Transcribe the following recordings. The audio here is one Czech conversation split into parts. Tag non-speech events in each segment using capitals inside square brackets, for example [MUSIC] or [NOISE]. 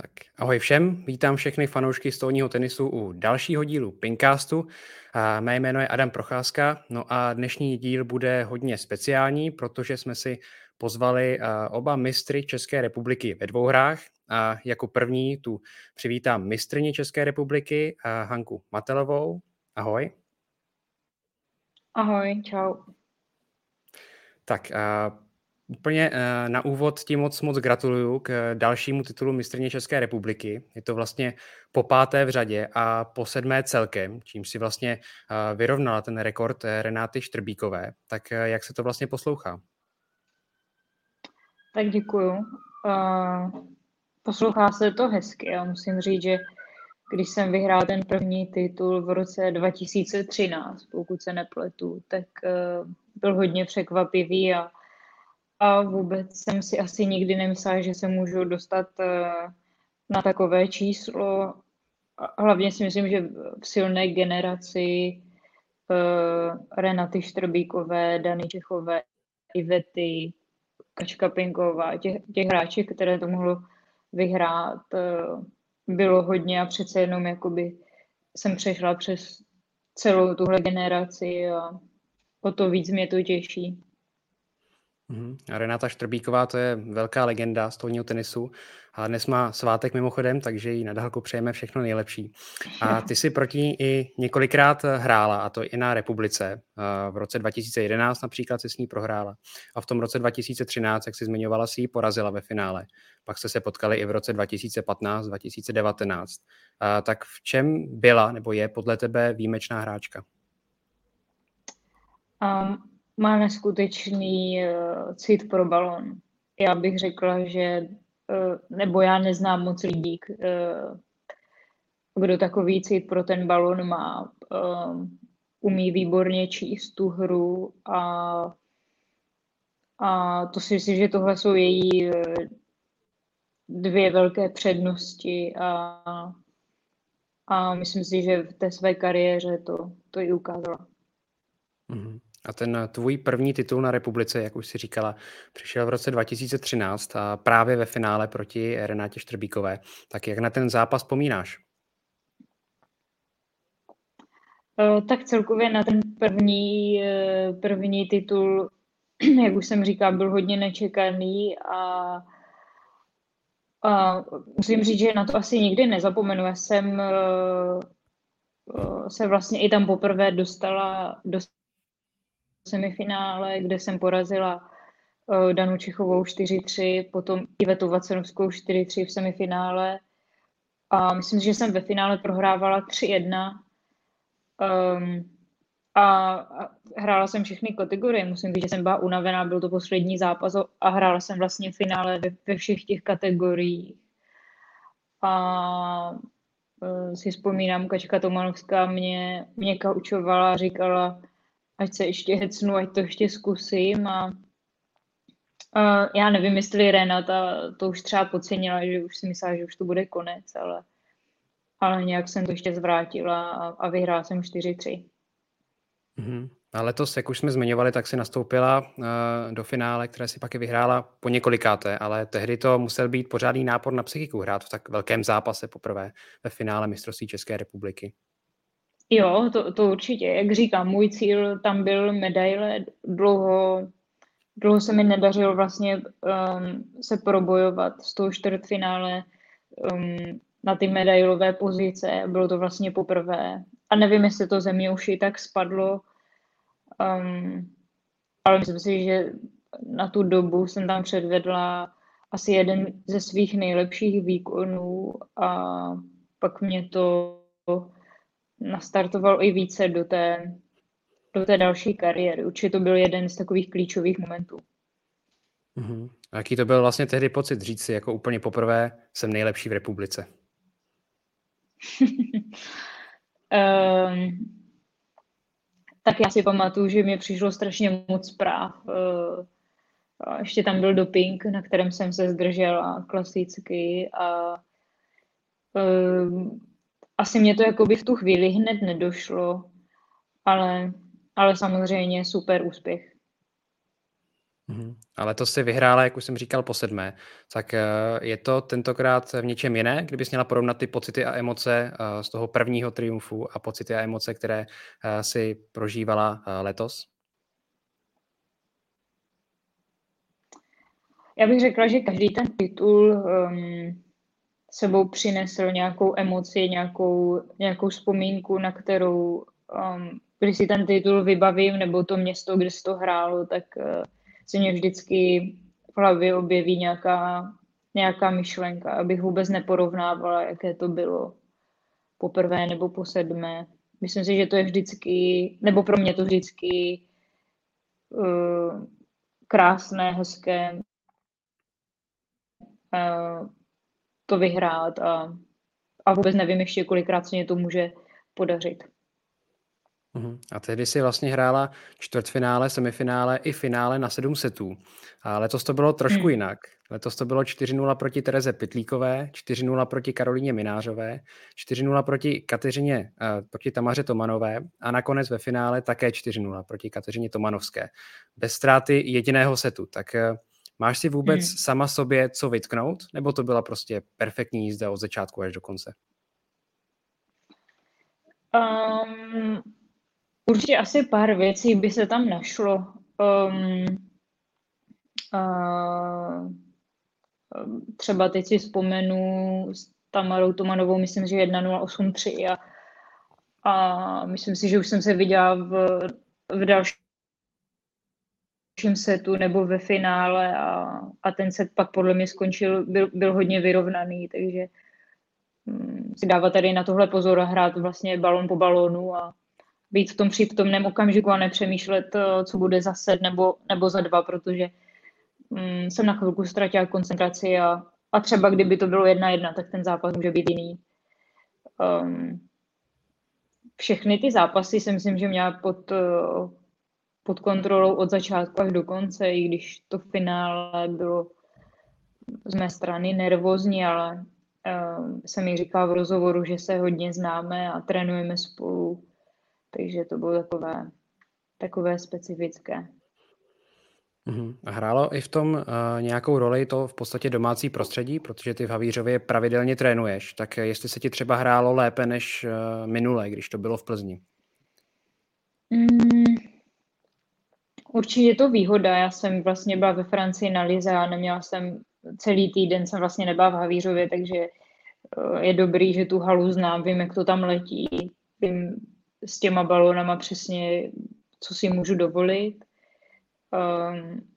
Tak ahoj všem, vítám všechny fanoušky stolního tenisu u dalšího dílu Pinkastu. A mé jméno je Adam Procházka, no a dnešní díl bude hodně speciální, protože jsme si pozvali oba mistry České republiky ve dvou hrách. A jako první tu přivítám mistrně České republiky Hanku Matelovou. Ahoj. Ahoj, čau. Tak Úplně eh, na úvod ti moc moc gratuluju k eh, dalšímu titulu mistrně České republiky. Je to vlastně po páté v řadě a po sedmé celkem, čím si vlastně eh, vyrovnala ten rekord Renáty Štrbíkové. Tak jak se to vlastně poslouchá? Tak děkuju. poslouchá se to hezky. Já musím říct, že když jsem vyhrál ten první titul v roce 2013, pokud se nepletu, tak byl hodně překvapivý a a vůbec jsem si asi nikdy nemyslela, že se můžu dostat eh, na takové číslo. Hlavně si myslím, že v silné generaci uh, Renaty Štrbíkové, Dany Čechové, Ivety, Kačka Pinková, těch, těch hráček, které to mohlo vyhrát, uh, bylo hodně a přece jenom jakoby jsem přešla přes celou tuhle generaci a o to víc mě to těší. Mm-hmm. Renata Štrbíková, to je velká legenda stolního tenisu a dnes má svátek mimochodem, takže jí na dálku přejeme všechno nejlepší. A ty si proti ní i několikrát hrála, a to i na republice. V roce 2011 například si s ní prohrála. A v tom roce 2013, jak si zmiňovala, si ji porazila ve finále. Pak jste se potkali i v roce 2015-2019. Tak v čem byla nebo je podle tebe výjimečná hráčka? Um, má neskutečný uh, cit pro balon. Já bych řekla, že, uh, nebo já neznám moc lidí, uh, kdo takový cit pro ten balon má. Uh, umí výborně číst tu hru a, a to si myslím, že tohle jsou její uh, dvě velké přednosti a, a myslím si, že v té své kariéře to, to i ukázala. Mm-hmm. A ten tvůj první titul na republice, jak už si říkala, přišel v roce 2013 a právě ve finále proti Renátě Štrbíkové. Tak jak na ten zápas vzpomínáš? Eh, tak celkově na ten první, eh, první titul, [CLEARS THROAT] jak už jsem říkal, byl hodně nečekaný a, a musím říct, že na to asi nikdy nezapomenu. Já jsem eh, se vlastně i tam poprvé dostala, dostala semifinále, kde jsem porazila uh, Danu Čechovou 4-3, potom Ivetu Vacenovskou 4-3 v semifinále. A myslím, že jsem ve finále prohrávala 3-1. Um, a, a hrála jsem všechny kategorie. Musím říct, že jsem byla unavená, byl to poslední zápas a hrála jsem vlastně finále ve, ve všech těch kategoriích. A uh, si vzpomínám, Kačka Tomanovská mě, mě kaučovala, říkala, ať se ještě hecnu, ať to ještě zkusím a Uh, já nevím, jestli Renata to už třeba podcenila, že už si myslela, že už to bude konec, ale, ale nějak jsem to ještě zvrátila a, a vyhrála jsem 4-3. Mm-hmm. A letos, jak už jsme zmiňovali, tak si nastoupila uh, do finále, které si pak i vyhrála po několikáté, ale tehdy to musel být pořádný nápor na psychiku hrát v tak velkém zápase poprvé ve finále mistrovství České republiky. Jo, to, to určitě. Jak říkám, můj cíl tam byl medaile. Dlouho, dlouho se mi nedařilo vlastně um, se probojovat z toho čtvrtfinále um, na ty medailové pozice. Bylo to vlastně poprvé. A nevím, jestli to ze mě už i tak spadlo. Um, ale myslím si, že na tu dobu jsem tam předvedla asi jeden ze svých nejlepších výkonů a pak mě to nastartoval i více do té, do té další kariéry. Určitě to byl jeden z takových klíčových momentů. Uh-huh. A jaký to byl vlastně tehdy pocit říct si, jako úplně poprvé jsem nejlepší v republice? um, [LAUGHS] tak já si pamatuju, že mi přišlo strašně moc zpráv. Uh, ještě tam byl doping, na kterém jsem se zdržela klasicky a uh, asi mě to jakoby v tu chvíli hned nedošlo, ale, ale samozřejmě super úspěch. Mm-hmm. Ale to si vyhrála, jak už jsem říkal, po sedmé. Tak uh, je to tentokrát v něčem jiné, kdybys měla porovnat ty pocity a emoce uh, z toho prvního triumfu a pocity a emoce, které uh, si prožívala letos? Já bych řekla, že každý ten titul um, sebou přinesl nějakou emoci, nějakou, nějakou vzpomínku, na kterou, um, když si ten titul vybavím, nebo to město, kde se to hrálo, tak uh, se mě vždycky v hlavě objeví nějaká, nějaká myšlenka, abych vůbec neporovnávala, jaké to bylo poprvé nebo po sedmé. Myslím si, že to je vždycky, nebo pro mě to vždycky uh, krásné, hezké uh, to vyhrát a, a vůbec nevím ještě, kolikrát se mě to může podařit. Mhm. A tehdy si vlastně hrála čtvrtfinále, semifinále i finále na sedm setů. A letos to bylo trošku hmm. jinak. Letos to bylo 4-0 proti Tereze Pitlíkové, 4-0 proti Karolíně Minářové, 4-0 proti Kateřině, uh, proti Tamaře Tomanové a nakonec ve finále také 4-0 proti Kateřině Tomanovské. Bez ztráty jediného setu. Tak uh, máš si vůbec hmm. sama sobě co vytknout? Nebo to byla prostě perfektní jízda od začátku až do konce? Um, Určitě asi pár věcí by se tam našlo. Um, uh, třeba teď si vzpomenu s Tamarou Tomanovou, myslím, že 1083 a, a myslím si, že už jsem se viděla v, v dalším setu nebo ve finále a, a ten set pak podle mě skončil, byl, byl hodně vyrovnaný, takže um, si dávat tady na tohle pozor a hrát vlastně balon po balónu a, být v tom přítomném okamžiku a nepřemýšlet, eh, co bude za set nebo, nebo za dva, protože um, jsem na chvilku ztratila koncentraci a, a třeba kdyby to bylo jedna jedna, tak ten zápas může být jiný. Um, všechny ty zápasy si myslím, že měla pod, uh, pod kontrolou od začátku až do konce, i když to finále bylo z mé strany nervózní, ale uh, jsem mi říkala v rozhovoru, že se hodně známe a trénujeme spolu takže to bylo takové, takové specifické. A hrálo i v tom uh, nějakou roli to v podstatě domácí prostředí, protože ty v Havířově pravidelně trénuješ, tak jestli se ti třeba hrálo lépe než uh, minule, když to bylo v Plzni? Mm, určitě to výhoda. Já jsem vlastně byla ve Francii na Lize a neměla jsem celý týden, jsem vlastně nebyla v Havířově, takže uh, je dobrý, že tu halu znám, vím, jak to tam letí, vím, s těma balónama přesně, co si můžu dovolit. Um,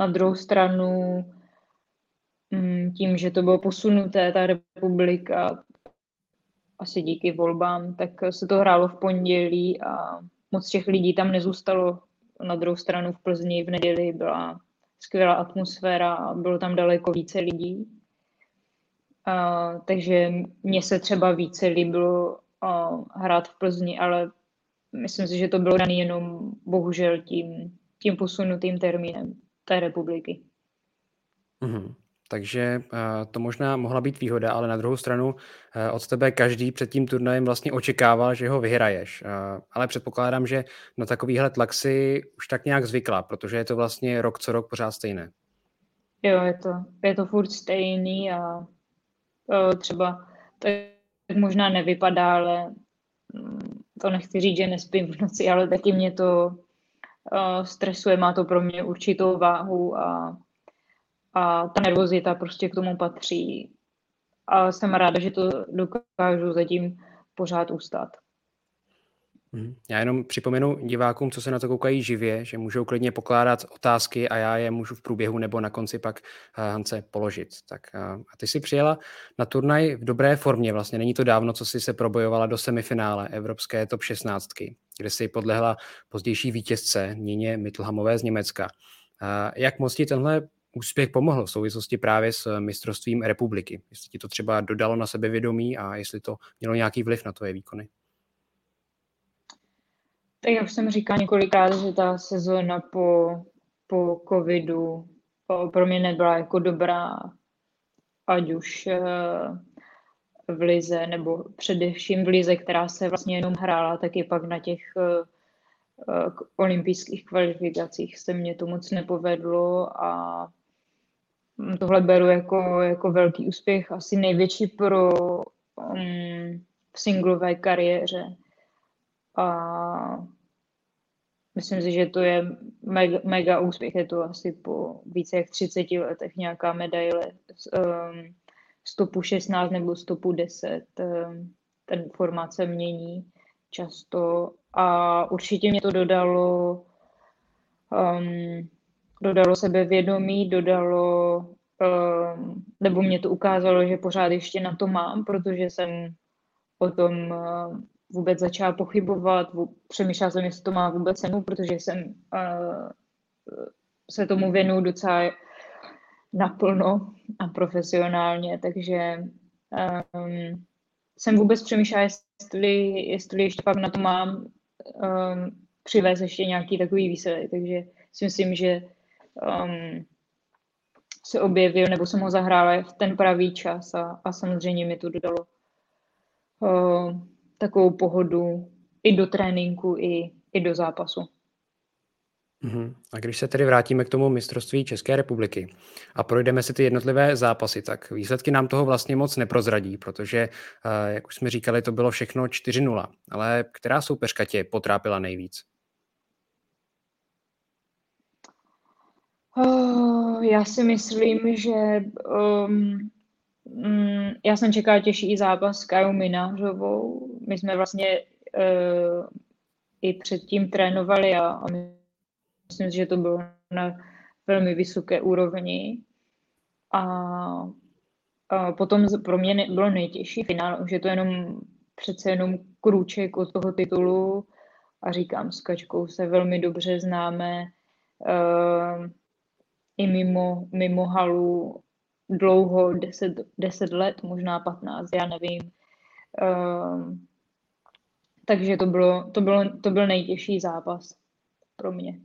na druhou stranu, um, tím, že to bylo posunuté, ta republika, asi díky volbám, tak se to hrálo v pondělí a moc těch lidí tam nezůstalo. Na druhou stranu v Plzni v neděli byla skvělá atmosféra a bylo tam daleko více lidí. Uh, takže mně se třeba více líbilo uh, hrát v Plzni, ale myslím si, že to bylo dané jenom bohužel tím, tím posunutým termínem té republiky. Mm-hmm. Takže uh, to možná mohla být výhoda, ale na druhou stranu uh, od tebe každý před tím turnajem vlastně očekával, že ho vyhraješ. Uh, ale předpokládám, že na takovýhle tlak si už tak nějak zvykla, protože je to vlastně rok co rok pořád stejné. Jo, je to, je to furt stejný a třeba to možná nevypadá, ale mm, to nechci říct, že nespím v noci, ale taky mě to stresuje, má to pro mě určitou váhu a, a ta nervozita prostě k tomu patří. A jsem ráda, že to dokážu zatím pořád ustát. Mhm. Já jenom připomenu divákům, co se na to koukají živě, že můžou klidně pokládat otázky a já je můžu v průběhu nebo na konci pak eh, Hance položit. Tak eh, a ty si přijela na turnaj v dobré formě, vlastně není to dávno, co si se probojovala do semifinále Evropské top 16, kde si podlehla pozdější vítězce Nině Mittelhamové z Německa. Jak moc ti tenhle úspěch pomohl v souvislosti právě s mistrovstvím republiky? Jestli ti to třeba dodalo na sebevědomí a jestli to mělo nějaký vliv na tvoje výkony? Tak jak jsem říkala několikrát, že ta sezóna po, po covidu pro mě nebyla jako dobrá, ať už eh, v lize, nebo především v lize, která se vlastně jenom hrála, tak i pak na těch k olympijských kvalifikacích se mě to moc nepovedlo a tohle beru jako, jako velký úspěch, asi největší pro um, v singlové kariéře. A myslím si, že to je mega, mega úspěch. Je to asi po více jak 30 letech nějaká medaile um, stopu 16 nebo stopu 10. Um, ten formát se mění často a určitě mě to dodalo um, dodalo sebevědomí, dodalo, um, nebo mě to ukázalo, že pořád ještě na to mám, protože jsem o tom uh, vůbec začala pochybovat, přemýšlela jsem, jestli to má vůbec cenu, protože jsem uh, se tomu věnuju docela naplno a profesionálně, takže um, jsem vůbec přemýšlela, jestli, jestli ještě pak na to mám um, přivést ještě nějaký takový výsledek, takže si myslím, že um, se objevil, nebo jsem ho zahrála v ten pravý čas a, a samozřejmě mi to dodalo uh, takovou pohodu i do tréninku, i, i do zápasu. Uhum. A když se tedy vrátíme k tomu mistrovství České republiky a projdeme si ty jednotlivé zápasy, tak výsledky nám toho vlastně moc neprozradí, protože, uh, jak už jsme říkali, to bylo všechno 4-0. Ale která soupeřka tě potrápila nejvíc? Oh, já si myslím, že um, um, já jsem čekala těžší zápas s Kajou Minářovou. My jsme vlastně uh, i předtím trénovali a, a myslím, že to bylo na velmi vysoké úrovni. A, a potom pro mě bylo nejtěžší finál, už je to jenom přece jenom krůček od toho titulu a říkám, s Kačkou se velmi dobře známe. Uh, i mimo, mimo halu dlouho, 10, 10 let, možná 15, já nevím. Uh, takže to, bylo, to, bylo, to byl nejtěžší zápas pro mě.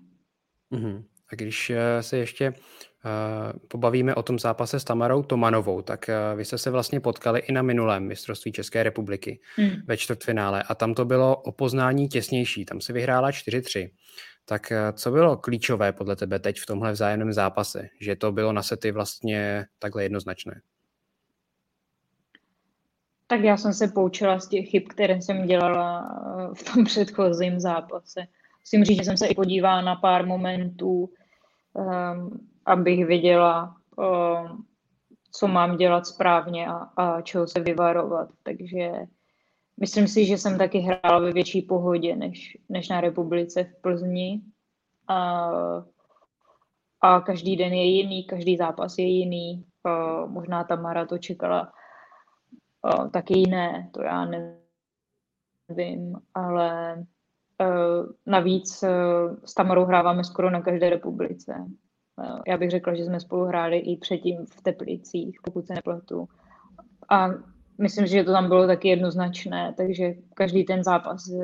Uh-huh. A když eh, se ještě uh, pobavíme o tom zápase s Tamarou Tomanovou, tak uh, vy jste se vlastně potkali i na minulém mistrovství České republiky mm. ve čtvrtfinále a tam to bylo o poznání těsnější, tam si vyhrála 4-3. Tak eh, co bylo klíčové podle tebe teď v tomhle vzájemném zápase, že to bylo na sety vlastně takhle jednoznačné? Tak já jsem se poučila z těch chyb, které jsem dělala eh, v tom [LAUGHS] předchozím zápase. Musím říct, že jsem se i podívala na pár momentů, um, abych věděla, um, co mám dělat správně a, a čeho se vyvarovat. Takže Myslím si, že jsem taky hrála ve větší pohodě než, než na republice v Plzni. A, a každý den je jiný, každý zápas je jiný. A možná ta Mara to čekala a, taky jiné, to já nevím, ale uh, navíc uh, s Tamarou hráváme skoro na každé republice. Uh, já bych řekla, že jsme spolu hráli i předtím v Teplicích, pokud se nepletu. A myslím že to tam bylo taky jednoznačné, takže každý ten zápas eh,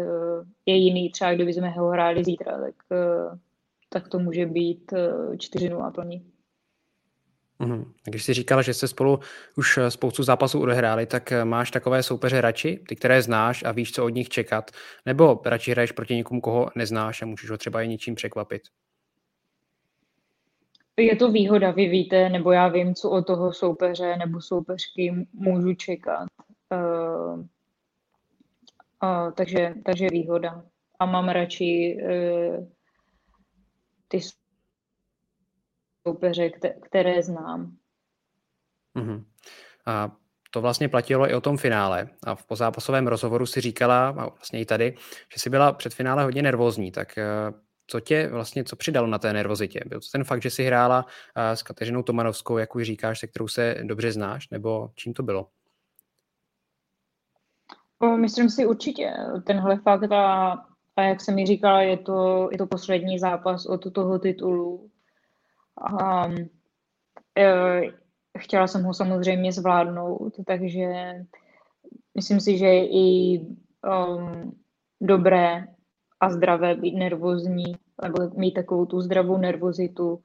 je jiný. Třeba kdyby jsme ho hráli zítra, tak, eh, tak to může být 4-0 eh, plný. Uhum. Když jsi říkala, že jste spolu už spoustu zápasů odehráli, tak máš takové soupeře radši, ty, které znáš a víš, co od nich čekat, nebo radši hraješ proti někomu, koho neznáš a můžeš ho třeba i něčím překvapit? Je to výhoda, vy víte, nebo já vím, co od toho soupeře nebo soupeřky můžu čekat. Uh, uh, takže, takže výhoda. A mám radši uh, ty soupeře, které znám. Uh-huh. A to vlastně platilo i o tom finále. A v pozápasovém rozhovoru si říkala, a vlastně i tady, že jsi byla před finále hodně nervózní, tak co tě vlastně, co přidalo na té nervozitě? Byl to ten fakt, že jsi hrála s Kateřinou Tomanovskou, jak už říkáš, se kterou se dobře znáš, nebo čím to bylo? Myslím si určitě. Tenhle fakt a, a jak jsem mi říkala, je to, je to poslední zápas od toho titulu. A, e, chtěla jsem ho samozřejmě zvládnout, takže myslím si, že i um, dobré a zdravé být nervózní, nebo mít takovou tu zdravou nervozitu uh,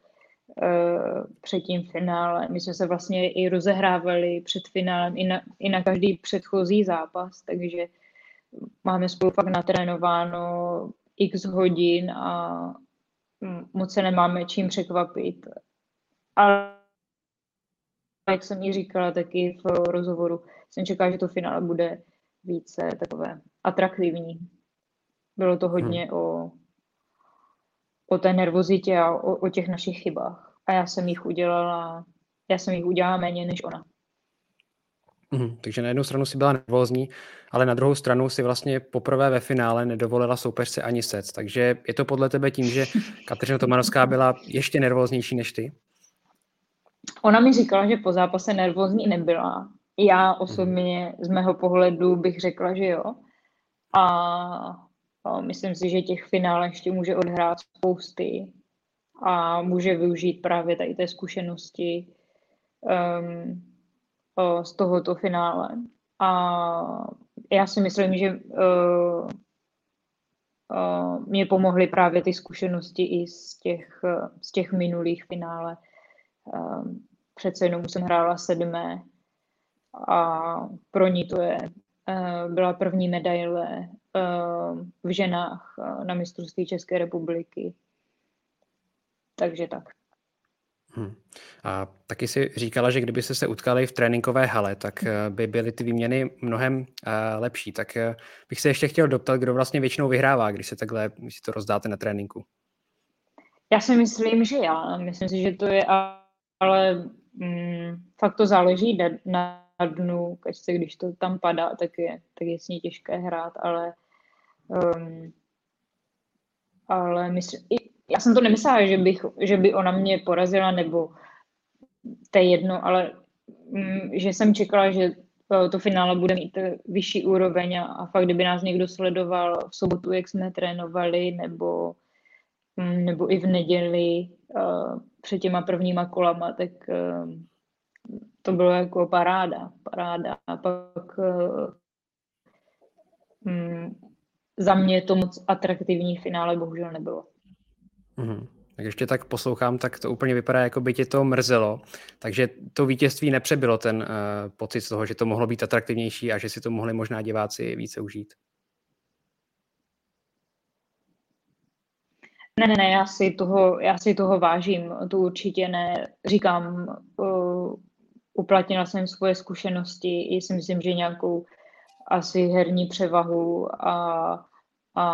před tím finále. My jsme se vlastně i rozehrávali před finálem i na, i na každý předchozí zápas, takže máme spolu fakt natrénováno x hodin a moc se nemáme čím překvapit. Ale jak jsem ji říkala taky v rozhovoru, jsem čekala, že to finále bude více takové atraktivní. Bylo to hodně hmm. o, o té nervozitě a o, o těch našich chybách. A já jsem jich udělala, já jsem jich udělala méně než ona. Hmm, takže na jednu stranu si byla nervózní, ale na druhou stranu si vlastně poprvé ve finále nedovolila soupeřce ani set. Takže je to podle tebe tím, že [LAUGHS] Kateřina Tomanovská byla ještě nervóznější než ty? Ona mi říkala, že po zápase nervózní nebyla. Já osobně z mého pohledu bych řekla, že jo. A myslím si, že těch finále ještě může odhrát spousty a může využít právě tady té zkušenosti um, z tohoto finále. A já si myslím, že uh, uh, mě pomohly právě ty zkušenosti i z těch, z těch minulých finále. Uh, přece jenom jsem hrála sedmé a pro ní to je, uh, byla první medaile uh, v ženách uh, na mistrovství České republiky. Takže tak. Hmm. A taky si říkala, že kdyby se se utkali v tréninkové hale, tak eh, by byly ty výměny mnohem lepší. Tak bych se ještě chtěl doptat, kdo vlastně většinou vyhrává, když se takhle, když si to rozdáte na tréninku. Já si myslím, že já. Myslím si, že to je, ale mm, fakt to záleží na, na dnu, se, když to tam padá, tak je, tak je s ní těžké hrát, ale um, ale myslím, já jsem to nemyslela, že, bych, že by ona mě porazila, nebo to je jedno, ale mm, že jsem čekala, že to finále bude mít vyšší úroveň a, a fakt, kdyby nás někdo sledoval v sobotu, jak jsme trénovali, nebo, mm, nebo i v neděli uh, před těma prvníma kolama, tak uh, to bylo jako paráda, paráda. A pak uh, um, za mě to moc atraktivní finále bohužel nebylo. Mm-hmm. Tak ještě tak poslouchám, tak to úplně vypadá, jako by tě to mrzelo. Takže to vítězství nepřebylo ten uh, pocit z toho, že to mohlo být atraktivnější a že si to mohli možná diváci více užít. Ne, ne, ne, já si toho, já si toho vážím, to určitě ne. Říkám, uh, uplatnila jsem svoje zkušenosti, i si myslím, že nějakou asi herní převahu a, a,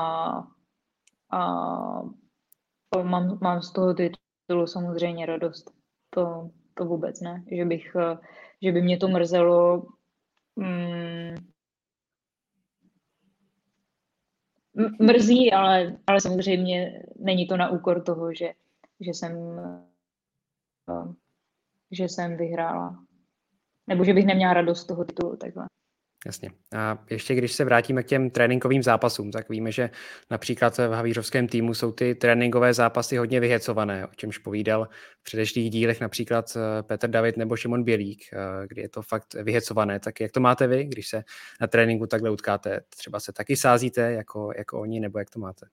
a mám, mám z toho titulu samozřejmě radost. To, to vůbec ne, že, bych, že by mě to mrzelo. Mm, mrzí, ale, ale samozřejmě není to na úkor toho, že, že jsem že jsem vyhrála. Nebo že bych neměla radost z toho titulu, takhle. Jasně. A ještě když se vrátíme k těm tréninkovým zápasům, tak víme, že například v havířovském týmu jsou ty tréninkové zápasy hodně vyhecované, o čemž povídal v předešlých dílech například eh, Petr David nebo Šimon Bělík, eh, kdy je to fakt vyhecované. Tak jak to máte vy, když se na tréninku takhle utkáte? Třeba se taky sázíte jako, jako oni, nebo jak to máte?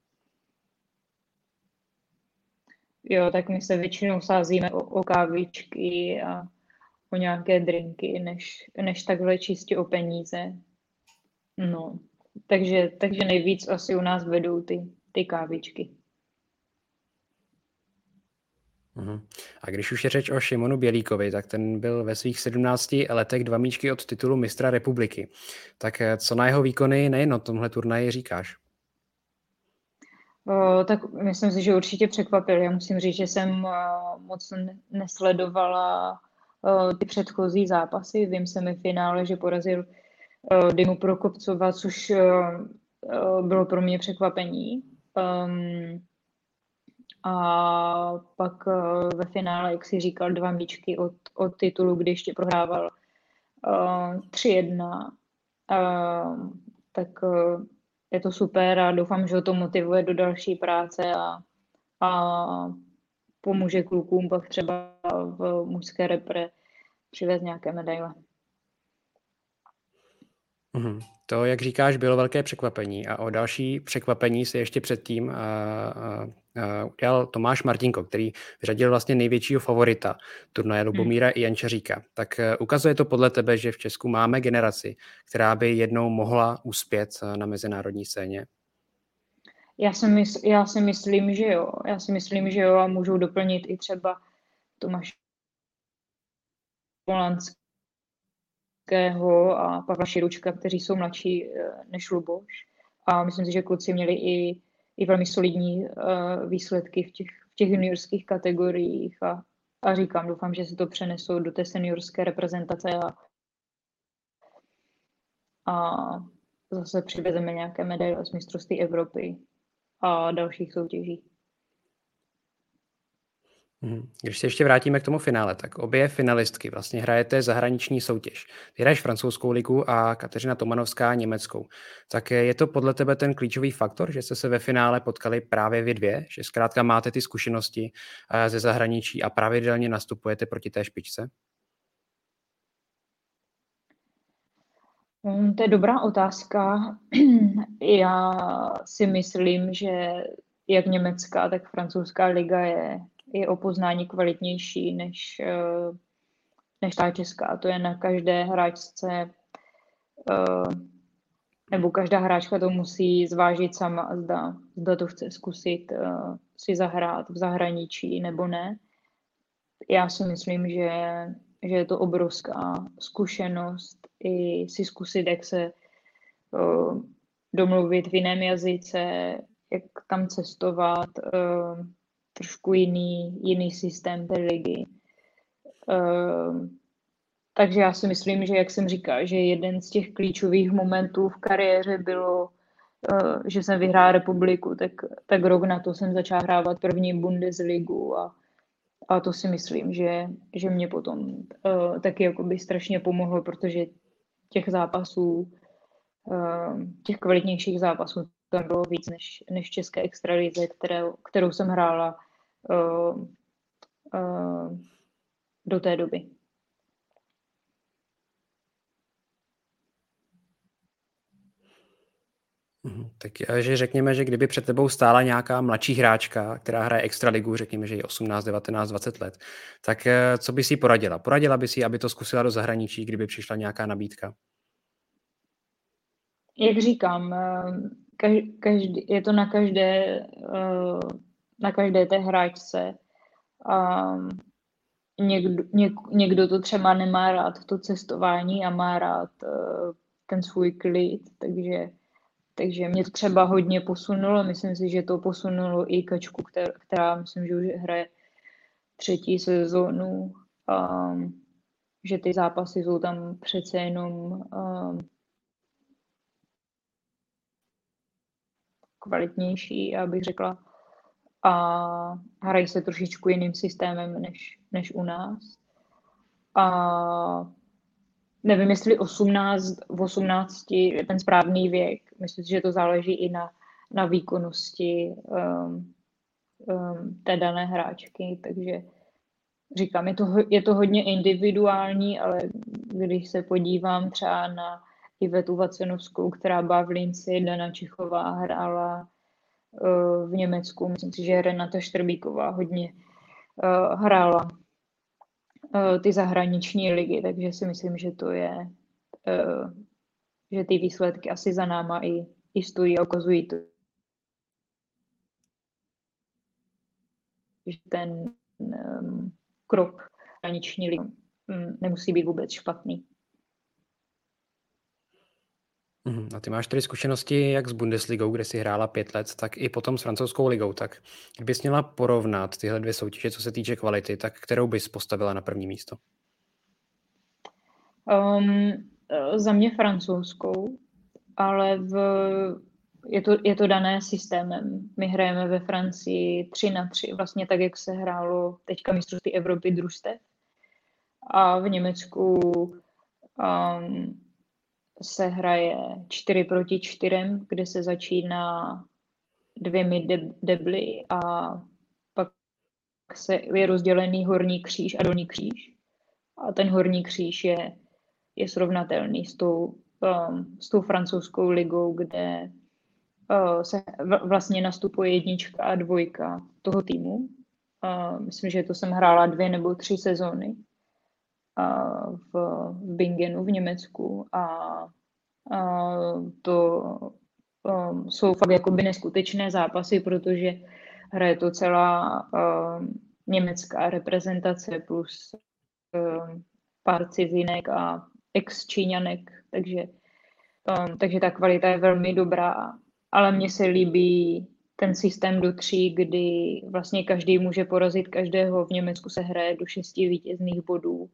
Jo, tak my se většinou sázíme o, o kávičky a o nějaké drinky, než, než takhle čistě o peníze. No, takže, takže nejvíc asi u nás vedou ty, ty kávičky. Uhum. A když už je řeč o Šimonu Bělíkovi, tak ten byl ve svých 17 letech dva míčky od titulu mistra republiky. Tak eh, co na jeho výkony nejen o tomhle turnaji říkáš? O, tak myslím si, že určitě překvapil. Já musím říct, že jsem uh, moc nesledovala Eh, ty předchozí zápasy. Vím se mi v finále, že porazil uh, Dymu Prokopcova, což uh, bylo pro mě překvapení. Um, a pak ve finále, jak si říkal, dva míčky od, od titulu, kdy ještě prohrával uh, 3-1. Uh, tak je to super a doufám, že ho to motivuje do další práce a, a pomůže klukům pak třeba v mužské repre přivez nějaké medaile. Mm-hmm. To, jak říkáš, bylo velké překvapení a o další překvapení se ještě předtím a, a, a udělal Tomáš Martinko, který vyřadil vlastně největšího favorita turnaje Lubomíra hmm. i Jančaříka. Tak e, ukazuje to podle tebe, že v Česku máme generaci, která by jednou mohla uspět e, na mezinárodní scéně? Já si, mysl, já si myslím, že jo. Já si myslím, že jo a můžou doplnit i třeba Tomáš Polanského a Pavla Širučka, kteří jsou mladší eh, než Luboš. A myslím si, že kluci měli i, i velmi solidní uh, výsledky v těch, v těch juniorských kategoriích a, a říkám, doufám, že se to přenesou do té seniorské reprezentace a, a zase přivezeme nějaké medaile z mistrovství Evropy a dalších soutěží. Mhm. Když se ještě vrátíme k tomu finále, tak obě finalistky vlastně hrajete zahraniční soutěž. Ty hraješ francouzskou ligu a Kateřina Tomanovská německou. Tak je to podle tebe ten klíčový faktor, že jste se ve finále potkali právě vy dvě, že zkrátka máte ty zkušenosti eh, ze zahraničí a pravidelně nastupujete proti té špičce? To je dobrá otázka. [CLEARS THROAT] Já si myslím, že jak německá, tak francouzská liga je, je o poznání kvalitnější než, eh, než ta česká. To je na každé hráčce, eh, nebo každá hráčka to musí zvážit sama, zda, zda to chce zkusit eh, si zahrát v zahraničí nebo ne. Já si myslím, že, že je to obrovská zkušenost i si zkusit, jak se uh, domluvit v jiném jazyce, jak tam cestovat, uh, trošku jiný, jiný systém té ligy. Uh, takže já si myslím, že jak jsem říkal, že jeden z těch klíčových momentů v kariéře bylo, že jsem vyhrál republiku, tak, tak rok na to jsem začal hrávat první Bundesligu a, a to si myslím, že, že mě potom uh, taky jakoby strašně pomohlo, protože těch zápasů, ehm, těch kvalitnějších zápasů tam bylo víc než, než české extralize, které, kterou jsem hrála ehm, ehm, do té doby. Tak že řekněme, že kdyby před tebou stála nějaká mladší hráčka, která hraje extraligu, řekněme, že je 18, 19, 20 let, tak eh, co by si poradila? Poradila by si, aby to zkusila do zahraničí, kdyby přišla nějaká nabídka? Jak říkám, eh, každý, je to na každé, eh, na každé té hráčce. Někdo, něk, někdo to třeba nemá rád, to cestování a má rád ten svůj klid, takže takže mě to třeba hodně posunulo, myslím si, že to posunulo i Kačku, která, která myslím, že už hraje třetí sezónu, um, že ty zápasy jsou tam přece jenom um, kvalitnější, bych řekla. A hrají se trošičku jiným systémem než, než u nás. A nevím, jestli 18, v 18 je ten správný věk. Myslím si, že to záleží i na, na výkonnosti um, um, té dané hráčky, takže říkám, je to, je to hodně individuální, ale když se podívám třeba na Ivetu Vacenovskou, která byla v Linci, Dana Čichová hrála uh, v Německu, myslím si, že Renata Štrbíková hodně uh, hrála ty zahraniční ligy, takže si myslím, že to je, uh, že ty výsledky asi za náma i, i stojí a ukazují to, že ten krok zahraniční ligy um, nemusí být vůbec špatný. Mhm, a ty máš tedy zkušenosti jak s Bundesligou, kde jsi hrála pět let, tak i potom s francouzskou ligou. Tak kdybys měla porovnat tyhle dvě soutěže, co se týče kvality, tak kterou bys postavila na první místo? Um, za mě francouzskou, ale v, je, to, je to dané systémem. My hrajeme ve Francii 3 na 3, vlastně tak, jak se hrálo teďka mistrovství Evropy družstev. A v Německu um, se hraje 4 proti 4, kde se začíná dvěmi debly a pak se je rozdělený horní kříž a dolní kříž. A ten horní kříž je, je srovnatelný s tou, um, s tou francouzskou ligou, kde uh, se vlastně nastupuje jednička a dvojka toho týmu. Uh, myslím, že to jsem hrála dvě nebo tři sezóny v, Bingenu v Německu a, to jsou fakt jakoby neskutečné zápasy, protože hraje to celá německá reprezentace plus pár cizinek a ex-číňanek, takže, um, takže ta kvalita je velmi dobrá, ale mně se líbí ten systém do tří, kdy vlastně každý může porazit každého. V Německu se hraje do šesti vítězných bodů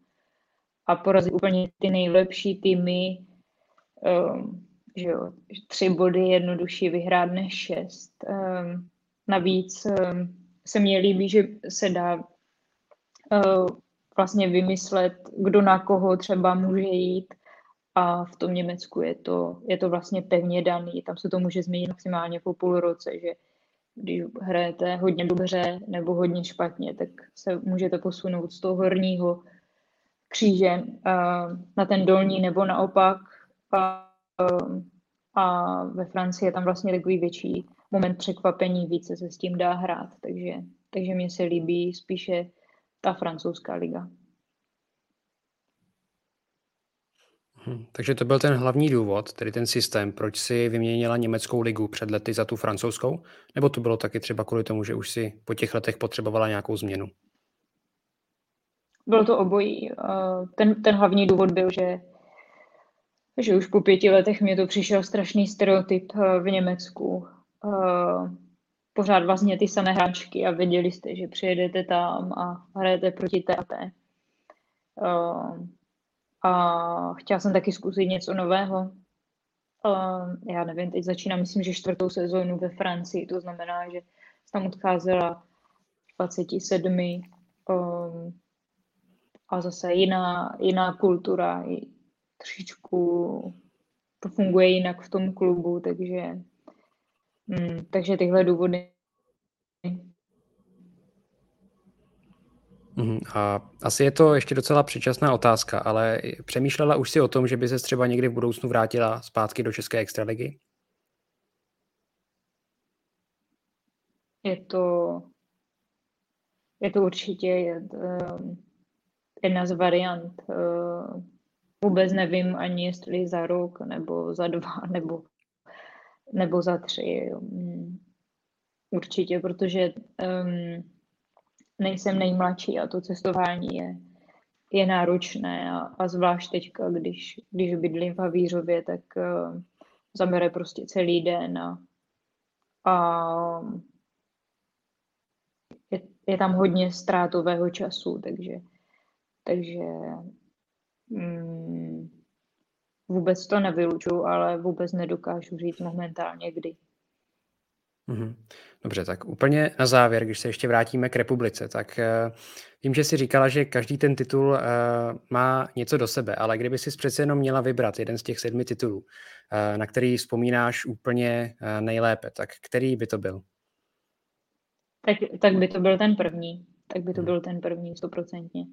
a porazit úplně ty nejlepší týmy. Um, že jo, tři body jednodušší vyhrát než šest. Um, navíc um, se mně líbí, že se dá uh, vlastně vymyslet, kdo na koho třeba může jít a v tom Německu je to, je to vlastně pevně daný. Tam se to může změnit maximálně po půl roce, že když hrajete hodně dobře nebo hodně špatně, tak se můžete posunout z toho horního kříže na ten dolní nebo naopak. A, a ve Francii je tam vlastně takový větší moment překvapení, více se s tím dá hrát, takže, takže mně se líbí spíše ta francouzská liga. Hmm, takže to byl ten hlavní důvod, tedy ten systém, proč si vyměnila německou ligu před lety za tu francouzskou? Nebo to bylo taky třeba kvůli tomu, že už si po těch letech potřebovala nějakou změnu? Bylo to obojí. Ten, ten hlavní důvod byl, že, že už po pěti letech mě to přišel strašný stereotyp eh, v Německu. Eh, pořád vlastně ty samé hráčky a věděli jste, že přijedete tam a hrajete proti té a té. Eh, a chtěla jsem taky zkusit něco nového. Já nevím, teď začínám, myslím, že čtvrtou sezónu ve Francii, to znamená, že tam odcházela 27 um, a zase jiná, jiná kultura, trošičku to funguje jinak v tom klubu, takže, mm, takže tyhle důvody Mhm, a asi je to ještě docela předčasná otázka, ale přemýšlela už si o tom, že by se třeba někdy v budoucnu vrátila zpátky do České extraligy? Je to, je to určitě jedna z variant. Eh, vůbec nevím ani jestli za rok, nebo za dva, [LAUGHS] nebo, nebo za tři. Mm, určitě, protože um, nejsem nejmladší a to cestování je, je náročné a, a zvlášť teďka, když, když bydlím v Havířově, tak uh, zabere prostě celý den a, a je, je tam hodně ztrátového času, takže, takže mm, vůbec to nevylučuju, ale vůbec nedokážu říct momentálně kdy. Mm-hmm. Dobře, tak úplně na závěr, když se ještě vrátíme k republice, tak uh, vím, že si říkala, že každý ten titul uh, má něco do sebe, ale kdyby si přece jenom měla vybrat jeden z těch sedmi titulů, uh, na který vzpomínáš úplně nejlépe, tak který by to byl? Tak, tak by to byl ten první. Tak by to mhm. byl ten první, stoprocentně.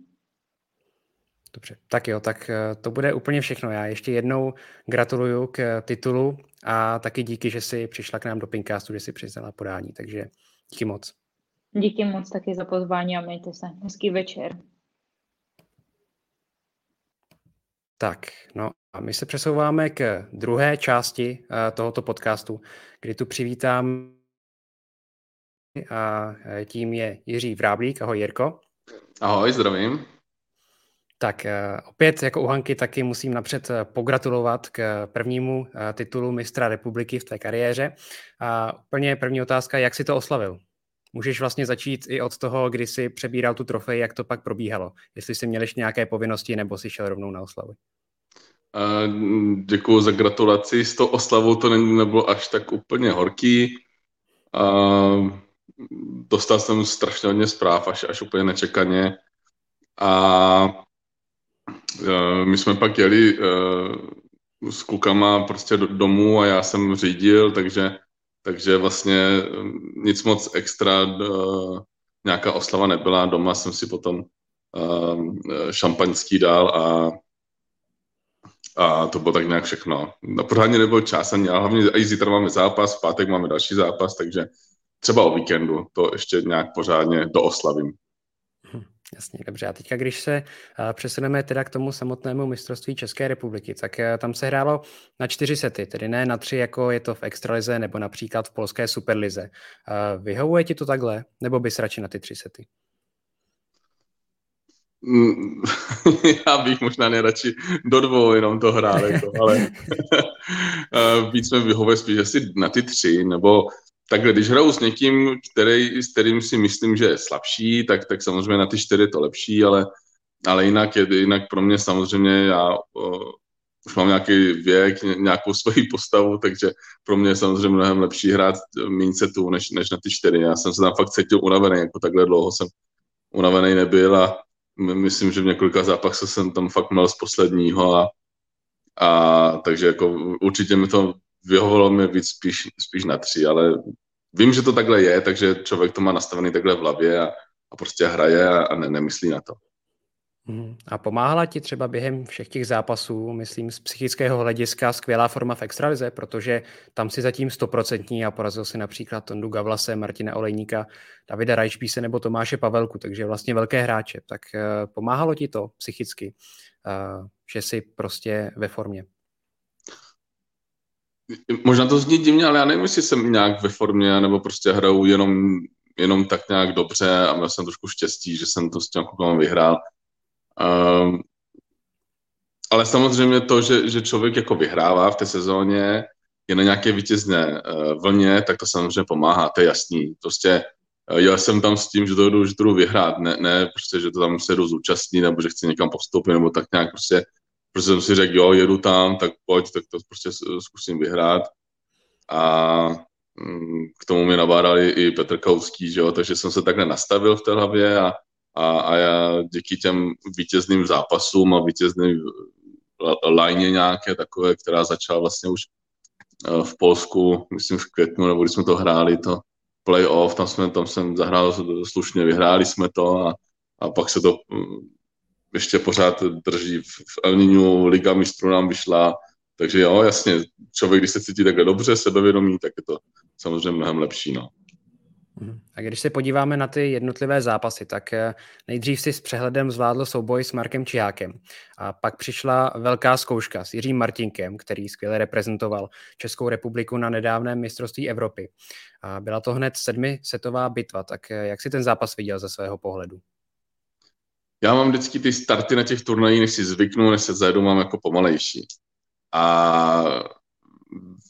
Dobře, tak jo, tak eh, to bude úplně všechno. Já ještě jednou gratuluju k eh, titulu a taky díky, že jsi přišla k nám do Pinkastu, že jsi přiznala podání, takže díky moc. Díky moc taky za pozvání a mějte se. Hezký večer. Tak, no a my se přesouváme k druhé části uh, tohoto podcastu, kdy tu přivítám a tím je Jiří Vráblík. Ahoj Jirko. Ahoj, zdravím. Tak eh, opět jako u Hanky taky musím napřed eh, pogratulovat k prvnímu eh, titulu mistra republiky v té kariéře. A úplně první otázka, jak si to oslavil? Můžeš vlastně začít i od toho, kdy jsi přebíral tu trofej, jak to pak probíhalo. Jestli jsi měl ještě nějaké povinnosti, nebo jsi šel rovnou na oslavu. Děkuji za gratulaci. S tou oslavou to nebylo až tak úplně horký. Dostal jsem strašně hodně zpráv, až, až úplně nečekaně. A my jsme pak jeli uh, s klukama prostě do domu a já jsem řídil, takže, takže vlastně eh, nic moc extra, nějaká oslava nebyla. Doma jsem si potom šampaňský dal a a to bylo tak nějak všechno. No, pořádně nebyl čas ani, ale hlavně i zítra máme zápas, v pátek máme další zápas, takže třeba o víkendu to ještě nějak pořádně dooslavím. Jasně, dobře. A teďka, když se přesuneme teda k tomu samotnému mistrovství České republiky, tak tam se hrálo na čtyři sety, tedy ne na tři, jako je to v extralize nebo například v polské superlize. Vyhovuje ti to takhle, nebo bys radši na ty tři sety? Mm, [LAUGHS] já bych možná nejradši do dvou jenom to hrál, jako, ale [LAUGHS] víc mi vyhovuje spíš asi na ty tři, nebo takhle, když hraju s někým, který, s kterým si myslím, že je slabší, tak, tak samozřejmě na ty čtyři je to lepší, ale, ale jinak, je, jinak pro mě samozřejmě já o, už mám nějaký věk, nějakou svoji postavu, takže pro mě je samozřejmě mnohem lepší hrát méně setů než, než na ty čtyři. Já jsem se tam fakt cítil unavený, jako takhle dlouho jsem unavený nebyl a myslím, že v několika zápasech jsem tam fakt měl z posledního a, a takže jako určitě mi to vyhovovalo mi víc spíš, spíš na tři, ale vím, že to takhle je, takže člověk to má nastavený takhle v hlavě a, a prostě hraje a, a ne, nemyslí na to. Mhm. A pomáhala ti třeba během všech těch zápasů, myslím, z psychického hlediska skvělá forma v extralize, protože tam si zatím stoprocentní a porazil si například Tondu Gavlase, Martina Olejníka, Davida Rajšpíse nebo Tomáše Pavelku, takže vlastně velké hráče. Tak uh, pomáhalo ti to psychicky, uh, že jsi prostě ve formě? Možná to zní divně, ale já nevím, jestli jsem nějak ve formě, nebo prostě hraju jenom, jenom tak nějak dobře a měl jsem trošku štěstí, že jsem to s těm klukama vyhrál. Um, ale samozřejmě to, že, že člověk jako vyhrává v té sezóně, je na nějaké vítězné uh, vlně, tak to samozřejmě pomáhá, to je jasný. Prostě uh, jel jsem tam s tím, že to jdu, že to jdu vyhrát, ne, ne prostě, že to tam se jdu zúčastnit, nebo že chci někam postoupit, nebo tak nějak prostě protože jsem si řekl, jo, jedu tam, tak pojď, tak to prostě zkusím vyhrát. A mm, k tomu mě nabádal i Petr Kauský, že jo, takže jsem se takhle nastavil v té hlavě a, a, a já díky těm vítězným zápasům a vítězným lajně nějaké takové, která začala vlastně už e, v Polsku, myslím v květnu, nebo když jsme to hráli, to playoff, tam, jsme, tam jsem zahrál slušně, vyhráli jsme to a, a pak se to ještě pořád drží v Elniňu, Liga mistrů nám vyšla, takže jo, jasně, člověk, když se cítí takhle dobře, sebevědomí, tak je to samozřejmě mnohem lepší, no. Mhm. A když se podíváme na ty jednotlivé zápasy, tak eh, nejdřív si s přehledem zvládl souboj s Markem Čihákem a pak přišla velká zkouška s Jiřím Martinkem, který skvěle reprezentoval Českou republiku na nedávném mistrovství Evropy. A byla to hned sedmisetová bitva, tak eh, jak si ten zápas viděl ze svého pohledu? Já mám vždycky ty starty na těch turnajích, než si zvyknu, než se zajedu, mám jako pomalejší. A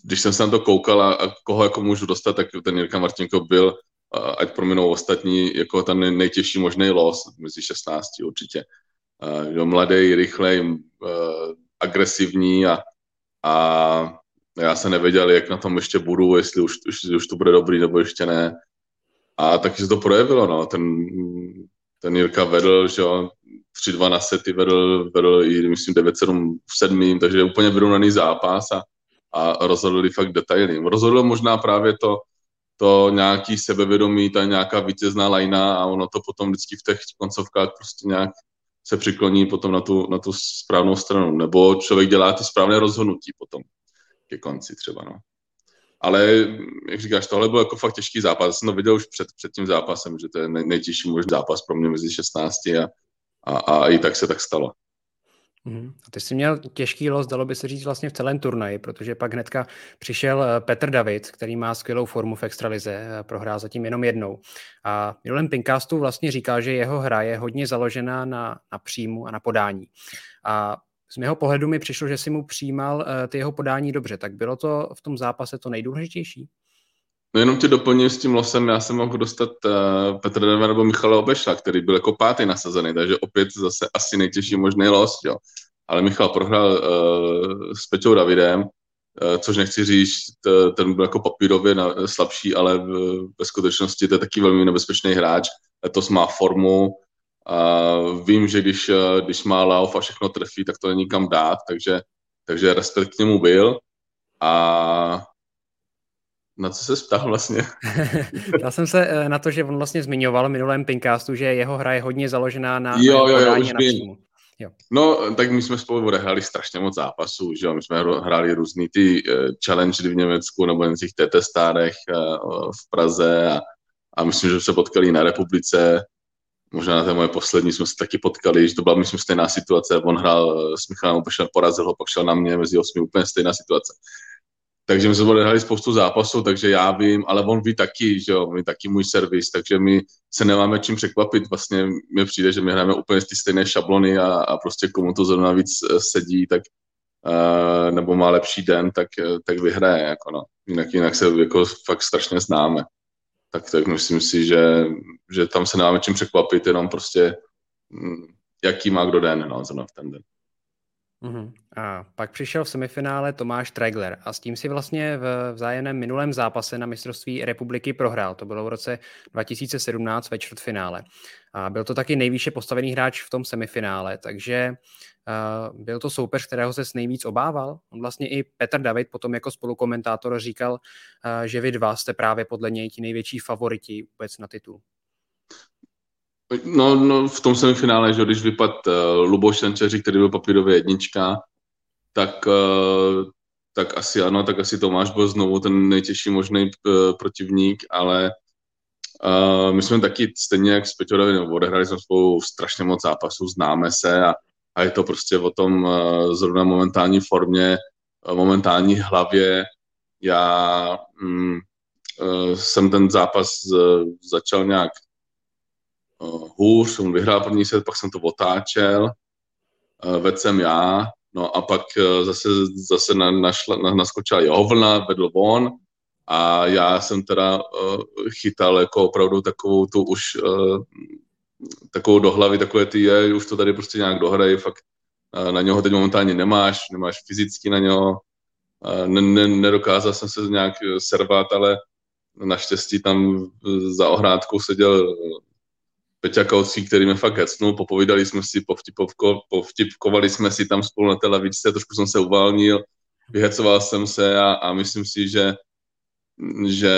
když jsem se na to koukal a, koho jako můžu dostat, tak ten Jirka Martinko byl, ať prominou ostatní, jako ten nejtěžší možný los mezi 16 určitě. Uh, mladý, rychlej, agresivní a, a já se nevěděl, jak na tom ještě budu, jestli už, už, už to bude dobrý nebo ještě ne. A taky se to projevilo, no. Ten, ten Jirka vedl, že jo, 3-2 na sety vedl, vedl i, myslím, 9-7 v sedmým, takže úplně vyrovnaný zápas a, a rozhodli fakt detailně. Rozhodl možná právě to, to nějaký sebevědomí, ta nějaká vítězná lajna a ono to potom vždycky v těch koncovkách prostě nějak se přikloní potom na tu, na tu správnou stranu. Nebo člověk dělá ty správné rozhodnutí potom ke konci třeba, no ale jak říkáš, tohle byl jako fakt těžký zápas. Já jsem to viděl už před, před tím zápasem, že to je nej, nejtěžší možný zápas pro mě mezi 16 a, a, a i tak se tak stalo. Mm. A ty jsi měl těžký los, dalo by se říct vlastně v celém turnaji, protože pak hnedka přišel eh, Petr David, který má skvělou formu v extralize, eh, prohrál zatím jenom jednou. A minulém Pinkastu vlastně říkal, že jeho hra je hodně založená na, na příjmu a na podání. A z mého pohledu mi přišlo, že si mu přijímal uh, ty jeho podání dobře. Tak bylo to v tom zápase to nejdůležitější? No jenom tě doplním s tím losem, já jsem mohl dostat uh, Petr Denver nebo Michala Obešla, který byl jako pátý nasazený, takže opět zase asi nejtěžší možný los, jo. Ale Michal prohrál uh, s Peťou Davidem, uh, což nechci říct, t, ten byl jako papírově na, slabší, ale v, ve skutečnosti to je taky velmi nebezpečný hráč. Letos má formu, a vím, že když, eh, když má lauf a všechno trefí, tak to není kam dát, takže, takže respekt k němu byl. A na co se ptal vlastně? [LAUGHS] Já jsem se eh, na to, že on vlastně zmiňoval v minulém Pinkastu, že jeho hra je hodně založená na jo, jo, jo, už na Jo. No, tak my jsme spolu odehráli strašně moc zápasů, že jo? My jsme hráli různý ty uh, challenge v Německu nebo na těch TT stárech uh, v Praze a, a myslím, že se potkali na republice možná na té moje poslední jsme se taky potkali, že to byla, myslím, stejná situace, on hrál s Michalem, pošel, porazil ho, pak šel na mě, mezi osmi úplně stejná situace. Takže my jsme odehráli spoustu zápasů, takže já vím, ale on ví taky, že jo, ví taky můj servis, takže my se nemáme čím překvapit. Vlastně mi přijde, že my hrajeme úplně ty stejné šablony a, a prostě komu to zrovna víc eh, sedí, tak uh, nebo má lepší den, tak, eh, tak vyhraje, jako no. Jinak, jinak se jako fakt strašně známe. Tak, tak myslím si, že, že tam se nemáme čím překvapit, jenom prostě hm, jaký má kdo den, no, zrovna v ten den. Uhum. A pak přišel v semifinále Tomáš Tregler a s tím si vlastně v vzájemném minulém zápase na mistrovství republiky prohrál. To bylo v roce 2017 ve čtvrtfinále. A byl to taky nejvýše postavený hráč v tom semifinále, takže uh, byl to soupeř, kterého se nejvíc obával. On vlastně i Petr David potom jako spolukomentátor říkal, uh, že vy dva jste právě podle něj ti největší favoriti vůbec na titul. No, no v tom semifinále, že když vypad uh, Luboš Sančeři, který byl papírově jednička, tak, uh, tak asi ano, tak asi Tomáš byl znovu ten nejtěžší možný uh, protivník, ale uh, my jsme taky stejně jak s Peťou odehrali jsme spolu strašně moc zápasů, známe se a, a je to prostě o tom uh, zrovna momentální formě, uh, momentální hlavě. Já mm, uh, jsem ten zápas začal nějak hůř, on vyhrál první set, pak jsem to otáčel, vedl jsem já, no a pak zase, zase na, našla, na, naskočila jeho vlna, vedl on a já jsem teda chytal jako opravdu takovou tu už takovou do hlavy, takové ty je, už to tady prostě nějak dohraje, fakt na něho teď momentálně nemáš, nemáš fyzicky na něho, ne, ne, nedokázal jsem se nějak servat, ale naštěstí tam za ohrádkou seděl Peťa Kaucí, který mě fakt hecnul, popovídali jsme si, povtipovko, povtipkovali jsme si tam spolu na té lavičce, trošku jsem se uvalnil, vyhecoval jsem se a, a myslím si, že, že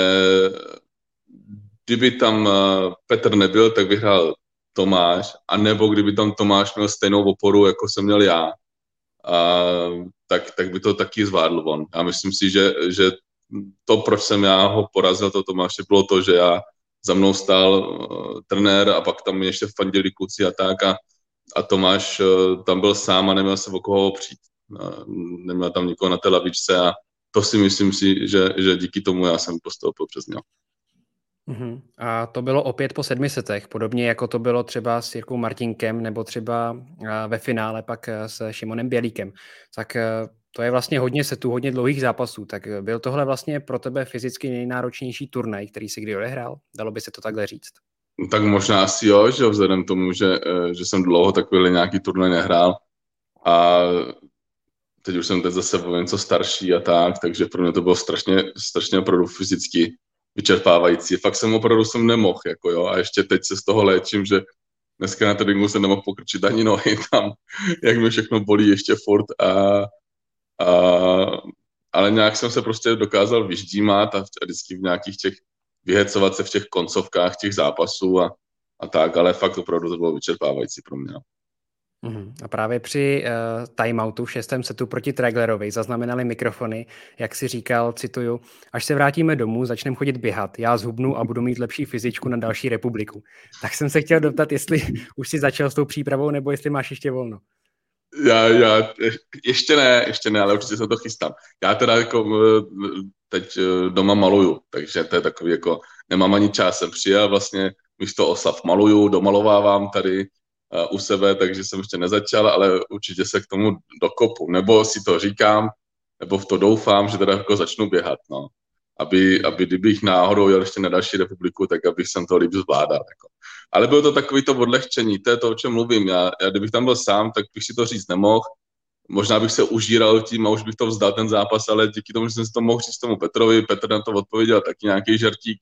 kdyby tam eh, Petr nebyl, tak vyhrál Tomáš, a nebo kdyby tam Tomáš měl stejnou oporu, jako jsem měl já, a, tak, tak by to taky zvládl on. Já myslím si, že, že to, proč jsem já ho porazil, to Tomáše, bylo to, že já za mnou stál uh, trenér a pak tam ještě fandili kluci a tak a, a Tomáš uh, tam byl sám a neměl se o koho opřít. Uh, neměl tam nikoho na té lavičce a to si myslím si, že, že díky tomu já jsem postoupil přes něho. Uh-huh. A to bylo opět po sedmi setech, podobně jako to bylo třeba s Jirkou Martinkem nebo třeba ve finále pak s Šimonem Bělíkem. Tak to je vlastně hodně setů, hodně dlouhých zápasů, tak byl tohle vlastně pro tebe fyzicky nejnáročnější turnaj, který si kdy odehrál? Dalo by se to takhle říct? Tak možná asi jo, že vzhledem k tomu, že, eh, že jsem dlouho takový nějaký turnaj nehrál a teď už jsem teď zase o něco starší a tak, takže pro mě to bylo strašně, strašně opravdu fyzicky vyčerpávající. Fakt jsem opravdu jsem nemohl, jako jo, a ještě teď se z toho léčím, že dneska na tréninku jsem nemohl pokrčit ani nohy [LAUGHS] tam, jak mi všechno bolí ještě furt a a, ale nějak jsem se prostě dokázal vyždímat a vždycky v nějakých těch, vyhecovat se v těch koncovkách těch zápasů a, a tak, ale fakt opravdu to bylo vyčerpávající pro mě. No. Mhm. A právě při uh, timeoutu v šestém setu proti Traglerovi zaznamenali mikrofony, jak si říkal, cituju, až se vrátíme domů, začneme chodit běhat, já zhubnu a budu mít lepší fyzičku na další republiku. Tak jsem se chtěl doptat, jestli [LAUGHS] už si začal s tou přípravou, nebo jestli máš ještě volno. Já, já, ještě ne, ještě ne, ale určitě se to chystám. Já teda jako teď e, doma maluju, takže to je takový jako, nemám ani čas, jsem přijel vlastně místo oslav maluju, domalovávám tady u sebe, takže jsem ještě nezačal, ale určitě se k tomu dokopu, nebo si to říkám, nebo v to doufám, že teda jako začnu běhat, no. Aby, aby kdybych náhodou jel ještě na další republiku, tak abych jsem to líp zvládal, jako. Ale bylo to takový to odlehčení, to je to, o čem mluvím. Já, já kdybych tam byl sám, tak bych si to říct nemohl. Možná bych se užíral tím a už bych to vzdal ten zápas, ale díky tomu, že jsem si to mohl říct tomu Petrovi, Petr na to odpověděl taky nějaký žartík,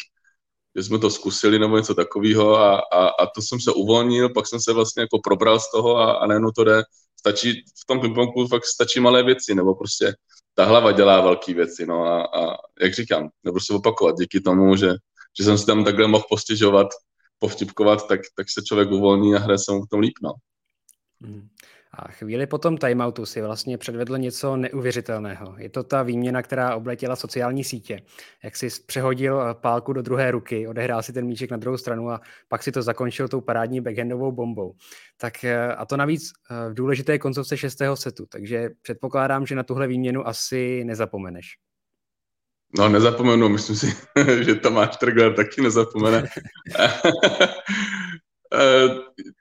že jsme to zkusili nebo něco takového a, a, a, to jsem se uvolnil, pak jsem se vlastně jako probral z toho a, a nejenom to jde. Stačí, v tom pingpongu fakt stačí malé věci, nebo prostě ta hlava dělá velké věci, no a, a jak říkám, nebo se opakovat díky tomu, že, že jsem si tam takhle mohl postěžovat povtipkovat, tak, tak se člověk uvolní a hraje se mu v tom líp. No. Hmm. A chvíli po tom timeoutu si vlastně předvedl něco neuvěřitelného. Je to ta výměna, která obletěla sociální sítě. Jak si přehodil eh, pálku do druhé ruky, odehrál si ten míček na druhou stranu a pak si to zakončil tou parádní backhandovou bombou. Tak eh, a to navíc v důležité koncovce šestého setu, takže předpokládám, že na tuhle výměnu asi nezapomeneš. No, nezapomenu, myslím si, [LAUGHS] že Tomáš Trgler taky nezapomene. [LAUGHS]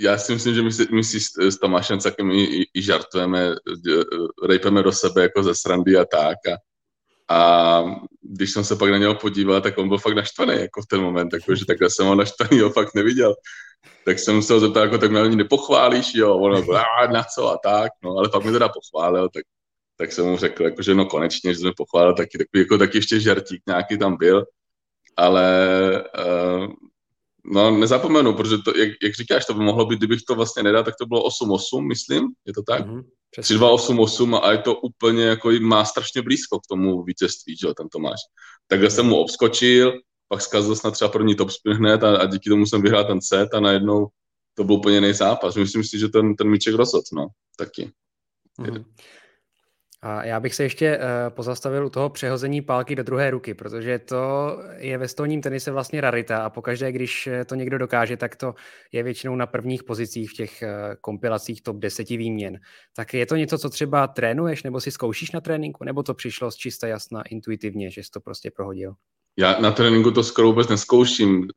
Já si myslím, že my si, my si s, Tomášem Cakem i, i, i žartujeme, rejpeme do sebe jako ze srandy a tak. A, a když jsem se pak na něho podíval, tak on byl fakt naštvaný jako v ten moment, jako, že takhle jsem ho naštvaný ho fakt neviděl. Tak jsem se ho zeptal, jako, tak mě nepochválíš, jo, on byl, na co a tak, no, ale pak mi teda pochválil, tak tak jsem mu řekl, jako, že no konečně, že jsme pochválil taky takový, jako taky ještě žertík nějaký tam byl, ale uh, no nezapomenu, protože to, jak, jak, říkáš, to by mohlo být, kdybych to vlastně nedal, tak to bylo 8-8, myslím, je to tak? Mm-hmm. 3-2-8-8 a je to úplně jako má strašně blízko k tomu vítězství, že jo, ten Tomáš. Takhle jsem mu obskočil, pak zkazil snad třeba první top spin hned a, a díky tomu jsem vyhrál ten set a najednou to byl úplně jiný zápas. Myslím si, že ten, ten míček rozhodl, no, taky. Mm-hmm. A já bych se ještě uh, pozastavil u toho přehození pálky do druhé ruky, protože to je ve stolním tenise vlastně rarita a pokaždé, když eh, to někdo dokáže, tak to je většinou na prvních pozicích v těch uh, kompilacích top 10 výměn. Tak je to něco, co třeba trénuješ nebo si zkoušíš na tréninku, nebo to přišlo z čista jasna intuitivně, že jsi to prostě prohodil? Já na tréninku to skoro vůbec neskouším,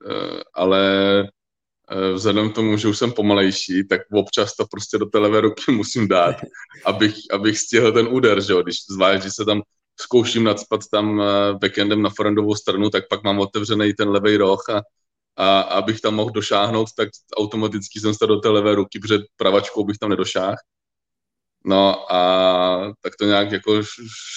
ale vzhledem k tomu, že už jsem pomalejší, tak občas to prostě do té levé ruky [LAUGHS] musím dát, abych, abych stihl ten úder, že jo? Když zvlášť, se tam zkouším nadspat tam eh, backendem na forendovou stranu, tak pak mám otevřený ten levý roh a, a abych tam mohl došáhnout, tak automaticky jsem se do té levé ruky, protože pravačkou bych tam nedošáhl. No a tak to nějak jako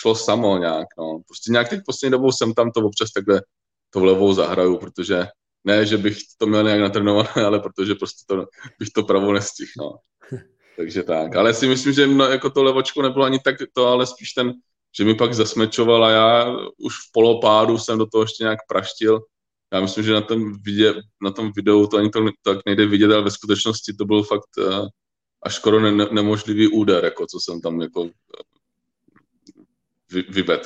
šlo samo nějak, no. Prostě nějak teď poslední dobou jsem tam to občas takhle to levou zahraju, protože ne, že bych to měl nějak natrénované, [LAUGHS] ale protože prostě to, bych to pravou nestihl, no. [LAUGHS] Takže tak. Ale si myslím, že no, jako to levočko nebylo ani tak to, ale spíš ten, že mi pak zasmečoval a já už v polopádu jsem do toho ještě nějak praštil. Já myslím, že na tom, vidě, na tom videu to ani to tak nejde vidět, ale ve skutečnosti to byl fakt uh, až skoro ne, nemožlivý úder, jako co jsem tam jako uh, vy, vyvedl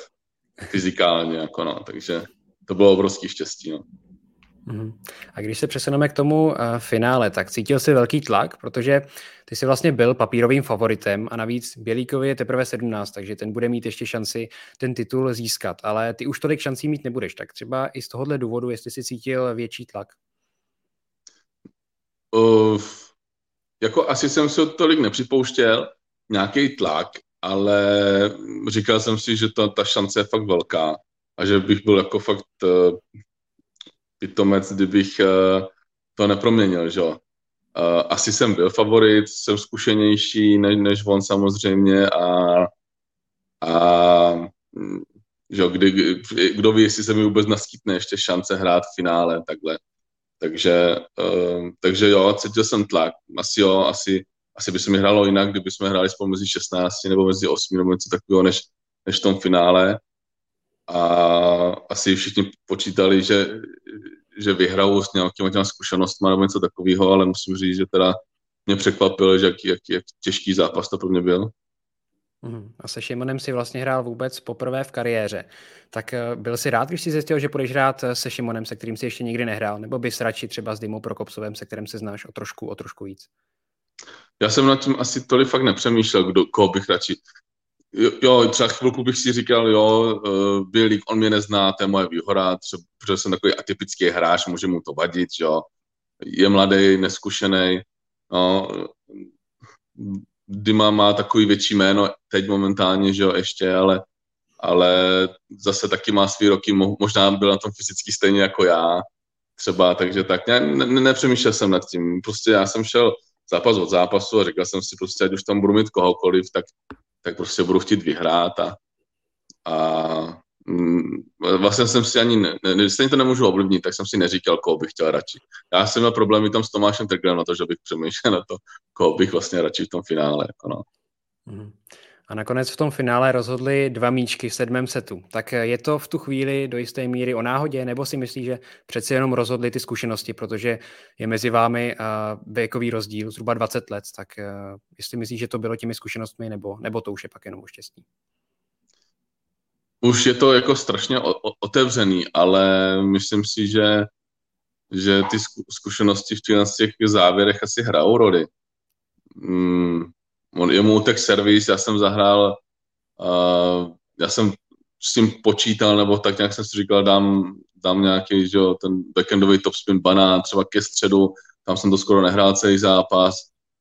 fyzikálně, jako no. takže to bylo obrovský štěstí. No. Mhm. A když se přesuneme k tomu uh, finále, tak cítil jsi velký tlak, protože ty jsi vlastně byl papírovým favoritem a navíc Bělíkovi je teprve 17, takže ten bude mít ještě šanci ten titul získat, ale ty už tolik šancí mít nebudeš, tak třeba i z tohohle důvodu, jestli jsi cítil větší tlak. Uh, jako asi jsem se tolik nepřipouštěl, nějaký tlak, ale říkal jsem si, že to, ta šance je fakt velká a že bych byl jako fakt uh, pitomec, kdybych uh, to neproměnil, že Uh, asi jsem byl favorit, jsem zkušenější než, než on samozřejmě a, a že kdy, kdo ví, jestli se mi vůbec naskytne ještě šance hrát v finále, takhle. Takže, uh, takže jo, cítil jsem tlak. Asi jo, asi, asi by se mi hrálo jinak, kdyby jsme hráli spolu mezi 16 nebo mezi 8 nebo něco takového, než, než v tom finále. A asi všichni počítali, že, že vyhrajou s nějakými těma zkušenostmi nebo něco takového, ale musím říct, že teda mě překvapilo, že jak, jak, jak těžký zápas to pro mě byl. Mhm. A se Šimonem si vlastně hrál vůbec poprvé v kariéře. Tak eh, byl jsi rád, když jsi zjistil, že půjdeš hrát eh, se Šimonem, se kterým si ještě nikdy nehrál, nebo bys radši třeba s Dymou Prokopsovem, se kterým se znáš o trošku, o trošku víc? Já jsem nad tím asi tolik fakt nepřemýšlel, kdo, koho bych radši. Jo, jo, třeba chvilku bych si říkal, jo, uh, on mě nezná, to je moje výhoda, třeba, protože jsem takový atypický hráč, může mu to vadit, jo. Je mladý, neskušený, no, Dima má takový větší jméno teď momentálně, že jo, ještě, ale, ale zase taky má svý roky, možná byl na tom fyzicky stejně jako já, třeba, takže tak, ne, ne, nepřemýšlel jsem nad tím, prostě já jsem šel zápas od zápasu a říkal jsem si prostě, ať už tam budu mít kohokoliv, tak tak prostě budu chtít vyhrát a, a mm, vlastně jsem si ani, ne, ne, stejně to nemůžu ovlivnit, tak jsem si neříkal, koho bych chtěl radši. Já jsem měl problémy tam s Tomášem Trglem na to, že bych přemýšlel na to, koho bych vlastně radši v tom finále. Jako no. Mhm. A nakonec v tom finále rozhodli dva míčky v sedmém setu. Tak je to v tu chvíli do jisté míry o náhodě, nebo si myslíš, že přeci jenom rozhodli ty zkušenosti, protože je mezi vámi věkový rozdíl zhruba 20 let, tak jestli myslíš, že to bylo těmi zkušenostmi, nebo, nebo to už je pak jenom štěstí? Už je to jako strašně otevřený, ale myslím si, že, že ty zkušenosti v těch závěrech asi hrajou roli. Hmm on, je mu utek servis, já jsem zahrál, uh, já jsem s tím počítal, nebo tak nějak jsem si říkal, dám, dám nějaký, že jo, ten backendový topspin banán třeba ke středu, tam jsem to skoro nehrál celý zápas,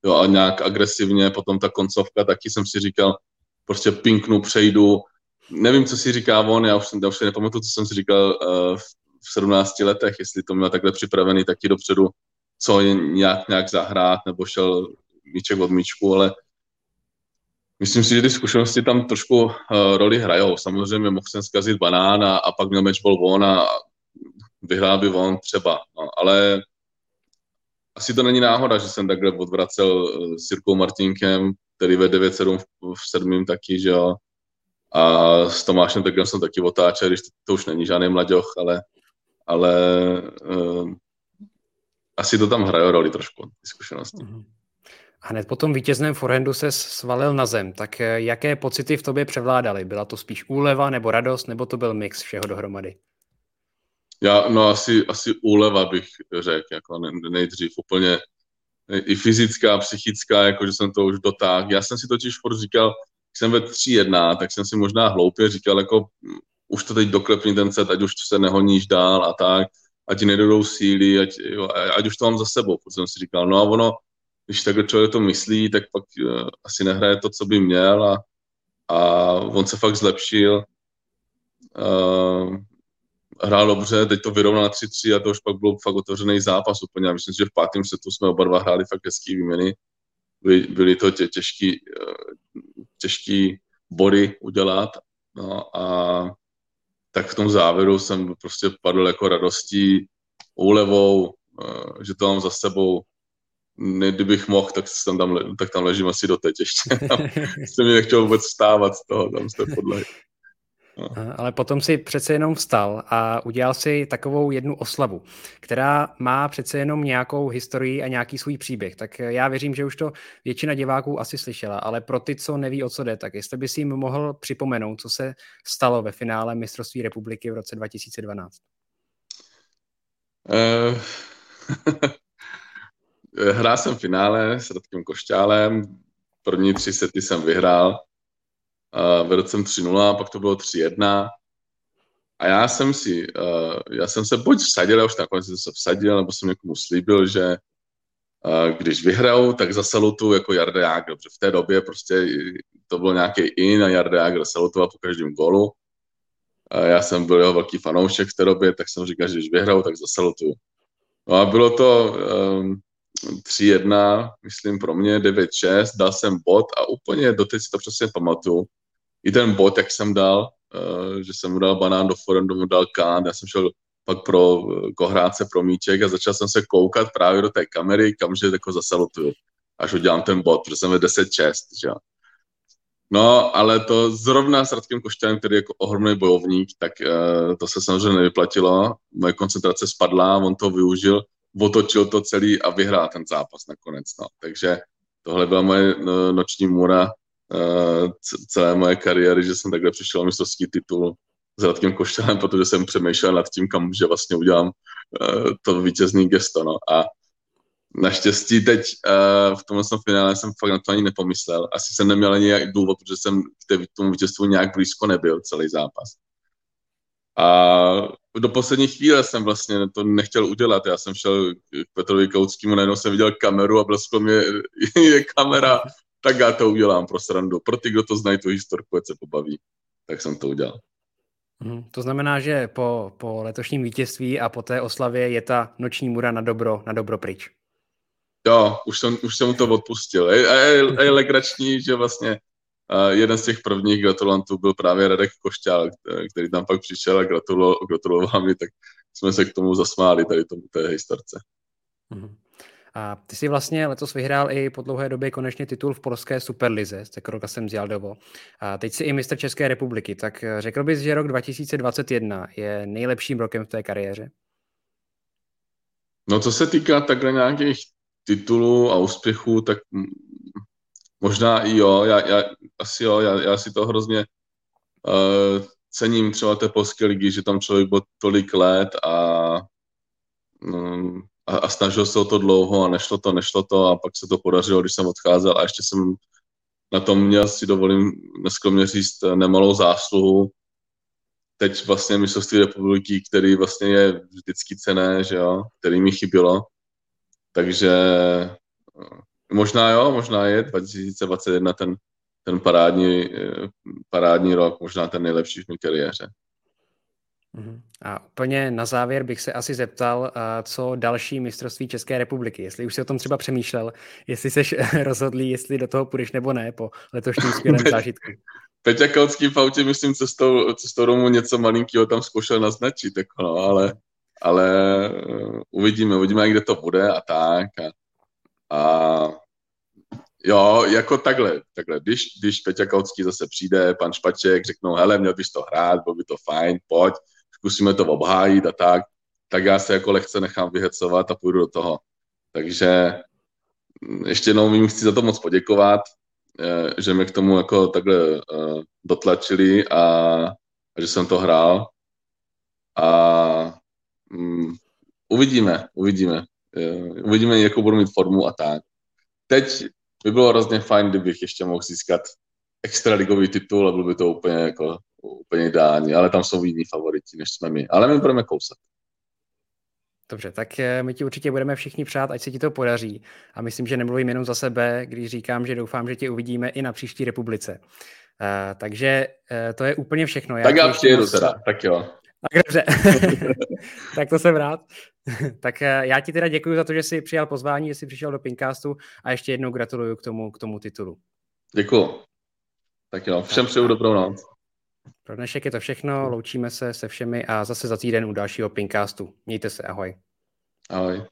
jo, a nějak agresivně, potom ta koncovka, taky jsem si říkal, prostě pinknu, přejdu, nevím, co si říká on, já už, já už si nepamatuju, co jsem si říkal uh, v 17 letech, jestli to měl takhle připravený taky dopředu, co nějak, nějak zahrát, nebo šel míček od míčku, ale Myslím si, že ty zkušenosti tam trošku uh, roli hrajou. Samozřejmě mohl jsem zkazit banán a, a pak měl matchball on a vyhrál by on třeba. No, ale asi to není náhoda, že jsem takhle odvracel uh, s Jirkou Martinkem, který ve 9-7 v, v 7. taky, že jo. A s Tomášem Tegrem jsem taky otáčel, když to, to už není žádný mladěch, ale, ale uh, asi to tam hraje roli trošku, ty zkušenosti. Mm-hmm. Hned po tom vítězném forehandu se svalil na zem. Tak eh, jaké pocity v tobě převládaly? Byla to spíš úleva nebo radost, nebo to byl mix všeho dohromady? Já, no asi, asi úleva bych řekl, jako nejdřív úplně i fyzická, psychická, jako že jsem to už dotáhl. Já jsem si totiž furt říkal, jsem ve 3-1, tak jsem si možná hloupě říkal, jako hm, už to teď doklepni ten set, ať už se nehoníš dál a tak, ať ti nedodou síly, ať, jo, ať už to mám za sebou. Protože jsem si říkal, no a ono, když takhle člověk to myslí, tak pak uh, asi nehraje to, co by měl a, a on se fakt zlepšil. Uh, hrál dobře, teď to vyrovnal na 3-3 a to už pak byl fakt otevřený zápas úplně. Já myslím, že v pátém setu jsme oba dva hráli fakt hezký výměny. Byly, byly to tě, těžký, uh, těžký body udělat. No a tak v tom závěru jsem prostě padl jako radostí, úlevou, že to mám za sebou ne, kdybych mohl, tak tam, tam, tak tam ležím asi doteď ještě. [LAUGHS] jsem mi nechtěl vůbec vstávat z toho, tam z té podlahy. No. Ale potom si přece jenom vstal a udělal si takovou jednu oslavu, která má přece jenom nějakou historii a nějaký svůj příběh. Tak já věřím, že už to většina diváků asi slyšela, ale pro ty, co neví, o co jde, tak jestli by si jim mohl připomenout, co se stalo ve finále mistrovství republiky v roce 2012. Uh... [LAUGHS] Hrál jsem finále s Radkem Košťálem, první tři sety jsem vyhrál, vedl jsem 3-0, pak to bylo 3-1 a já jsem si, já jsem se buď vsadil, já už nakonec jsem se vsadil, nebo jsem někomu slíbil, že když vyhrajou, tak zasalutu jako Jarda Jágr, protože v té době prostě to bylo nějaký in a Jarda Jágr salutoval po každém golu. Já jsem byl jeho velký fanoušek v té době, tak jsem říkal, že když vyhrajou, tak zasalutuju. No a bylo to, um, 3-1, myslím pro mě 9-6, dal jsem bod a úplně doteď si to přesně pamatuju. I ten bod, jak jsem dal, uh, že jsem mu dal banán do forendu, mu dal kán, já jsem šel pak pro uh, kohrádce pro míček a začal jsem se koukat právě do té kamery, kamže jako zasalutuju, až udělám ten bod, protože jsem ve 10-6, že No, ale to zrovna s Radkem Košťanem, který je jako ohromný bojovník, tak uh, to se samozřejmě nevyplatilo. Moje koncentrace spadla, on to využil otočil to celý a vyhrál ten zápas nakonec. No. Takže tohle byla moje no, noční můra uh, celé moje kariéry, že jsem takhle přišel mistrovský titul s Radkem Koštelem, protože jsem přemýšlel nad tím, kam že vlastně udělám uh, to vítězný gesto. No. A naštěstí teď uh, v tomhle finále jsem fakt na to ani nepomyslel. Asi jsem neměl ani důvod, protože jsem k tomu vítězstvu nějak blízko nebyl celý zápas. A do poslední chvíle jsem vlastně to nechtěl udělat. Já jsem šel k Petrovi Kautskému, najednou jsem viděl kameru a blesklo mě, [LAUGHS] je kamera, tak já to udělám pro srandu. Pro ty, kdo to znají, tu historku, ať se pobaví. Tak jsem to udělal. Hmm, to znamená, že po, po letošním vítězství a po té oslavě je ta noční mura na dobro, na dobro pryč. Jo, už jsem, už jsem mu to odpustil. Je, je, je legrační, že vlastně a jeden z těch prvních gratulantů byl právě Radek Košťál, který tam pak přišel a gratuloval, gratuloval mi, tak jsme se k tomu zasmáli tady tomu té historce. Mhm. A ty si vlastně letos vyhrál i po dlouhé době konečně titul v polské Superlize s Tekrokasem z Jaldovo. A teď si i mistr České republiky. Tak řekl bys, že rok 2021 je nejlepším rokem v té kariéře? No co se týká takhle nějakých titulů a úspěchů, tak možná i jo, já, já, asi jo, já, já si to hrozně uh, cením třeba té polské ligy, že tam člověk byl tolik let a, um, a, a snažil se o to dlouho a nešlo to, nešlo to a pak se to podařilo, když jsem odcházel a ještě jsem na tom měl, si dovolím neskromně říct, nemalou zásluhu. Teď vlastně mistrovství republiky, který vlastně je vždycky cené, že jo, který mi chybilo. Takže možná jo, možná je 2021 ten, ten parádní, parádní rok, možná ten nejlepší v mé kariéře. Mhm. A úplně na závěr bych se asi zeptal, co další mistrovství České republiky, jestli už si o tom třeba přemýšlel, jestli jsi [LAUGHS] rozhodlý, jestli do toho půjdeš nebo ne po letošním skvělém [LAUGHS] zážitku. Peťa Kalcký v autě, myslím, cestou, cestou domů něco malinkého tam zkoušel naznačit, jako no, ale, ale uh, uvidíme, uvidíme, kde to bude a tak. A, a jo, jako takhle, takhle, když, když Peťa Kalcký zase přijde, pan Špaček, řeknou, hele, měl bys to hrát, bylo by to fajn, pojď, zkusíme to obhájit a tak, tak já se jako lehce nechám vyhecovat a půjdu do toho. Takže mm, ještě jednou jim chci za to moc poděkovat, eh, že mě k tomu jako takhle eh, dotlačili a, a že jsem to hrál. A um, uvidíme, uvidíme. Eh, uvidíme, jakou budu mít formu a tak. Teď by bylo hrozně fajn, kdybych ještě mohl získat extraligový titul a byl by to úplně jako úplně ideální, ale tam jsou jiní favoriti, než jsme my. Ale my budeme kousat. Dobře, tak eh, my ti určitě budeme všichni přát, ať se ti to podaří. A myslím, že nemluvím jenom za sebe, když říkám, že doufám, že tě uvidíme i na příští republice. Uh, takže uh, to je úplně všechno. Já tak já přijedu moc... teda, tak jo. Tak dobře, [LAUGHS] tak to jsem rád. [LAUGHS] tak uh, já ti teda děkuji za to, že jsi přijal pozvání, že jsi přišel do Pincastu a ještě jednou gratuluju k tomu, k tomu titulu. Děkuji. Tak jo, všem přeju dobrou noc. Pro dnešek je to všechno, loučíme se se všemi a zase za týden u dalšího Pinkastu. Mějte se, ahoj. Ahoj.